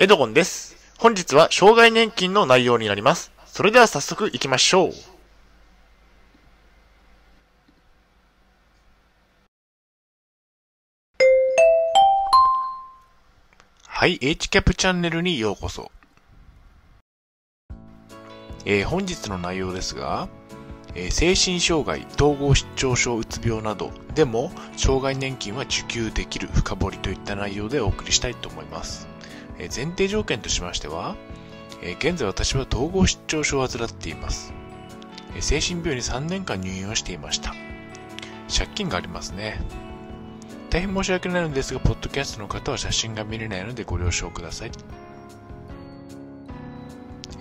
エドゴンです。本日は障害年金の内容になります。それでは早速行きましょう。はい、HCAP チャンネルにようこそ。えー本日の内容ですが、えー精神障害、統合失調症、うつ病などでも障害年金は受給できる深掘りといった内容でお送りしたいと思います。前提条件としましては、現在私は統合失調症を患っています。精神病院に3年間入院をしていました。借金がありますね。大変申し訳ないのですが、ポッドキャストの方は写真が見れないのでご了承ください。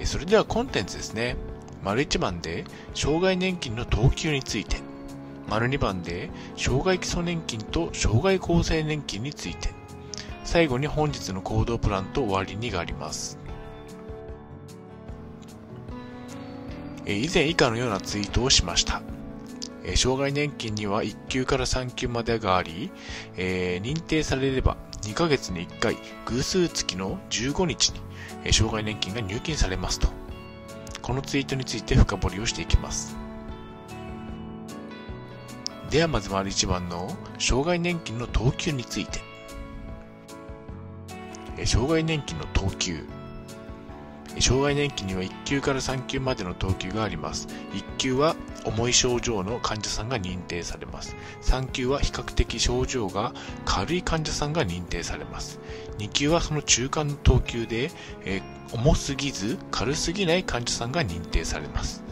それではコンテンツですね。丸1番で、障害年金の等級について。丸2番で、障害基礎年金と障害構成年金について。最後に本日の行動プランと終わりにがあります。以前以下のようなツイートをしました。障害年金には1級から3級までがあり、え認定されれば2ヶ月に1回偶数月の15日に、障害年金が入金されますと。このツイートについて深掘りをしていきます。ではまず丸1番の障害年金の等級について。障害年金の等級。障害年金には1級から3級までの等級があります。1級は重い症状の患者さんが認定されます。3級は比較的症状が軽い患者さんが認定されます。2級はその中間の等級で、え重すぎず軽すぎない患者さんが認定されます。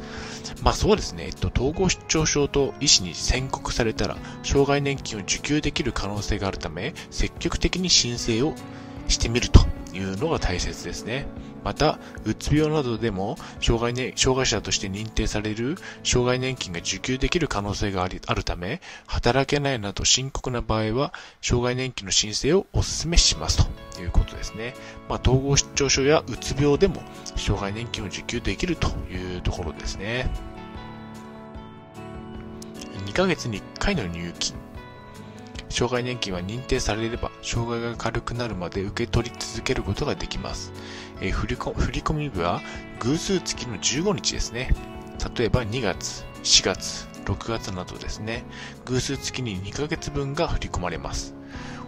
まあそうですね、えっと、統合失調症と医師に宣告されたら、障害年金を受給できる可能性があるため、積極的に申請をしてみるというのが大切ですね。また、うつ病などでも障害,、ね、障害者として認定される障害年金が受給できる可能性がありあるため、働けないなど深刻な場合は、障害年金の申請をお勧めしますということですね。まあ、統合失調症やうつ病でも障害年金を受給できるというところですね。2ヶ月に1回の入金。障害年金は認定されれば、障害が軽くなるまで受け取り続けることができます。えー振り込み日は偶数月の15日ですね。例えば2月、4月、6月などですね。偶数月に2ヶ月分が振り込まれます。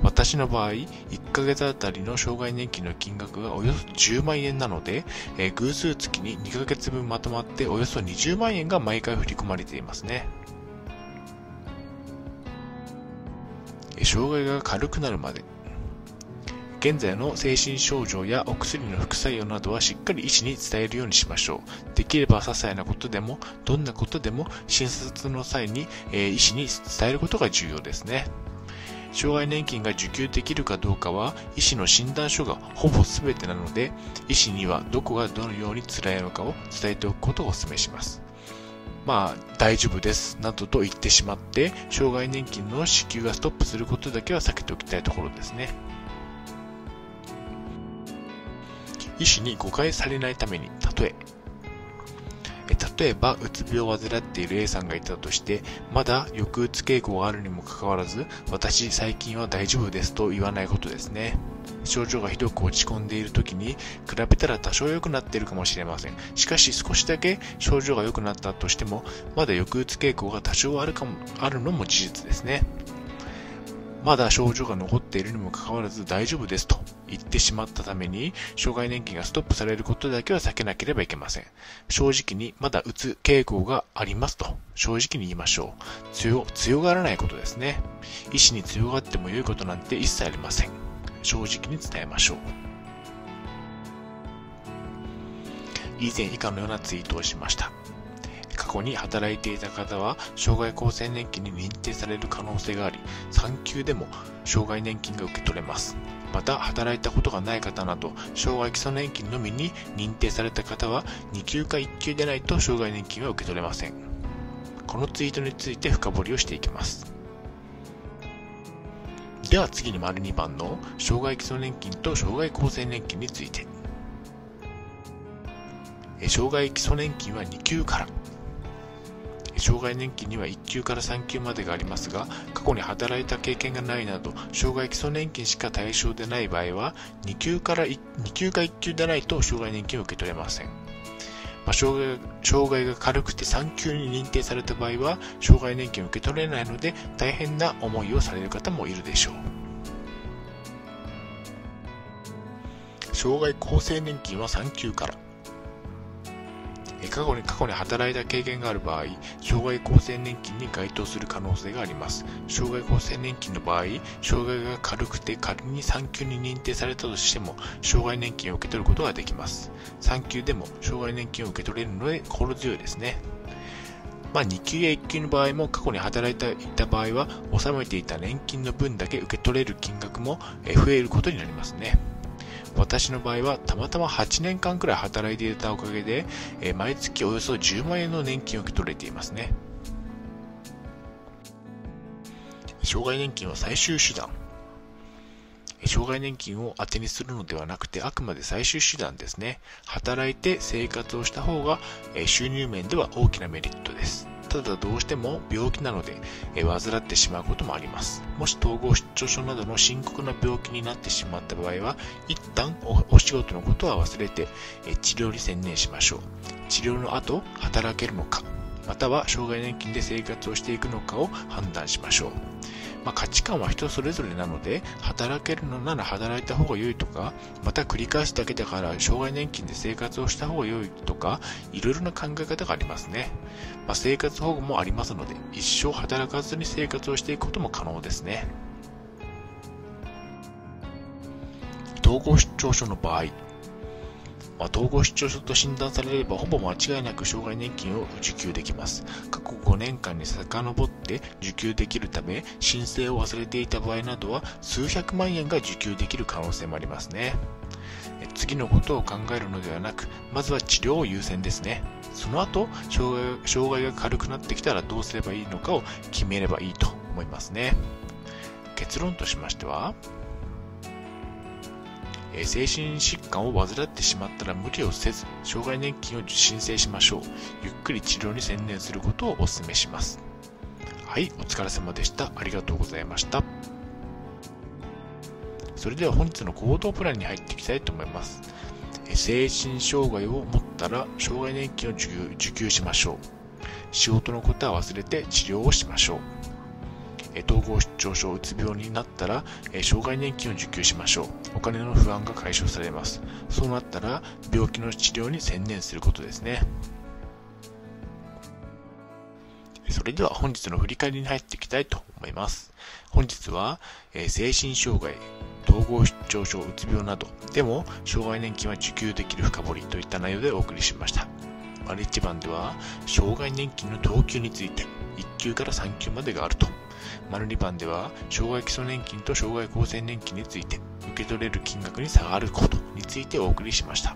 私の場合、1ヶ月あたりの障害年金の金額がおよそ10万円なので、えー偶数月に2ヶ月分まとまっておよそ20万円が毎回振り込まれていますね。障害が軽くなるまで。現在の精神症状やお薬の副作用などはしっかり医師に伝えるようにしましょう。できれば些細なことでも、どんなことでも診察の際に、えー医師に伝えることが重要ですね。障害年金が受給できるかどうかは医師の診断書がほぼ全てなので医師にはどこがどのように辛いのかを伝えておくことをお勧めしますまあ大丈夫ですなどと言ってしまって障害年金の支給がストップすることだけは避けておきたいところですね医師に誤解されないために例え例えば、うつ病を患っている A さんがいたとして、まだ抑うつ傾向があるにもかかわらず、私、最近は大丈夫ですと言わないことですね。症状がひどく落ち込んでいる時に比べたら多少良くなっているかもしれません。しかし少しだけ症状が良くなったとしても、まだ抑うつ傾向が多少あるかも、あるのも事実ですね。まだ症状が残っているにもかかわらず大丈夫ですと言ってしまったために、障害年金がストップされることだけは避けなければいけません。正直にまだうつ傾向がありますと正直に言いましょう。強、強がらないことですね。医師に強がっても良いことなんて一切ありません。正直に伝えましょう。以前以下のようなツイートをしました。過去に働いていた方は障害厚生年金に認定される可能性があり、3級でも障害年金が受け取れます。また、働いたことがない方など、障害基礎年金のみに認定された方は、2級か1級でないと障害年金は受け取れません。このツイートについて深掘りをしていきます。では次に丸2番の障害基礎年金と障害厚生年金について。え障害基礎年金は2級から。障害年金には1級から3級までがありますが、過去に働いた経験がないなど、障害基礎年金しか対象でない場合は、2級から2級か1級でないと障害年金を受け取れません。まあ、障害障害が軽くて3級に認定された場合は、障害年金を受け取れないので、大変な思いをされる方もいるでしょう。障害厚生年金は3級から。過去に過去に働いた経験がある場合、障害厚生年金に該当する可能性があります。障害厚生年金の場合、障害が軽くて仮に3級に認定されたとしても、障害年金を受け取ることができます。3級でも障害年金を受け取れるので心強いですね。まあ、2級や1級の場合も過去に働いていた場合は、納めていた年金の分だけ受け取れる金額も増えることになりますね。私の場合はたまたま8年間くらい働いていたおかげで、え毎月およそ10万円の年金を受け取れていますね。障害年金は最終手段。障害年金を当てにするのではなくて、あくまで最終手段ですね。働いて生活をした方が、収入面では大きなメリットです。ただどうしても病気なので、え患ってしまうこともあります。もし統合失調症などの深刻な病気になってしまった場合は、一旦お仕事のことは忘れて、え治療に専念しましょう。治療の後、働けるのか、または障害年金で生活をしていくのかを判断しましょう。まあ、価値観は人それぞれなので、働けるのなら働いた方が良いとか、また繰り返すだけだから障害年金で生活をした方が良いとか、いろいろな考え方がありますね。まあ、生活保護もありますので、一生働かずに生活をしていくことも可能ですね。統合失調症の場合、まあ、統合失調症と診断されればほぼ間違いなく障害年金を受給できます。過去5年間に遡って受給できるため、申請を忘れていた場合などは数百万円が受給できる可能性もありますね。次のことを考えるのではなく、まずは治療を優先ですね。その後、障害障害が軽くなってきたらどうすればいいのかを決めればいいと思いますね。結論としましては、精神疾患を患ってしまったら無理をせず、障害年金を申請しましょう。ゆっくり治療に専念することをお勧めします。はい、お疲れ様でした。ありがとうございました。それでは本日の行動プランに入っていきたいと思います。精神障害を持ったら障害年金を受給しましょう。仕事のことは忘れて治療をしましょう。統合失調症、うつ病になったら、障害年金を受給しましょう。お金の不安が解消されます。そうなったら、病気の治療に専念することですね。それでは本日の振り返りに入っていきたいと思います。本日は、え精神障害、統合失調症、うつ病などでも障害年金は受給できる深掘りといった内容でお送りしました。丸一番では、障害年金の等級について、1級から3級までがあると丸2番では、障害基礎年金と障害厚生年金について、受け取れる金額に差があることについてお送りしました。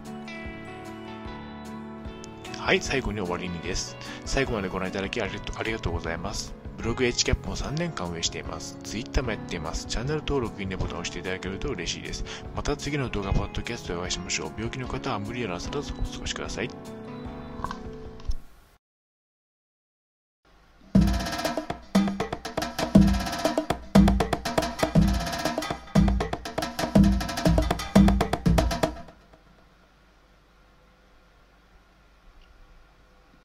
はい、最後に終わりにです。最後までご覧いただきありがとうございます。ブログ HCAP も3年間運営しています。Twitter もやっています。チャンネル登録、いいねボタンを押していただけると嬉しいです。また次の動画、ポッドキャストでお会いしましょう。病気の方は無理やらさらずお過ごしください。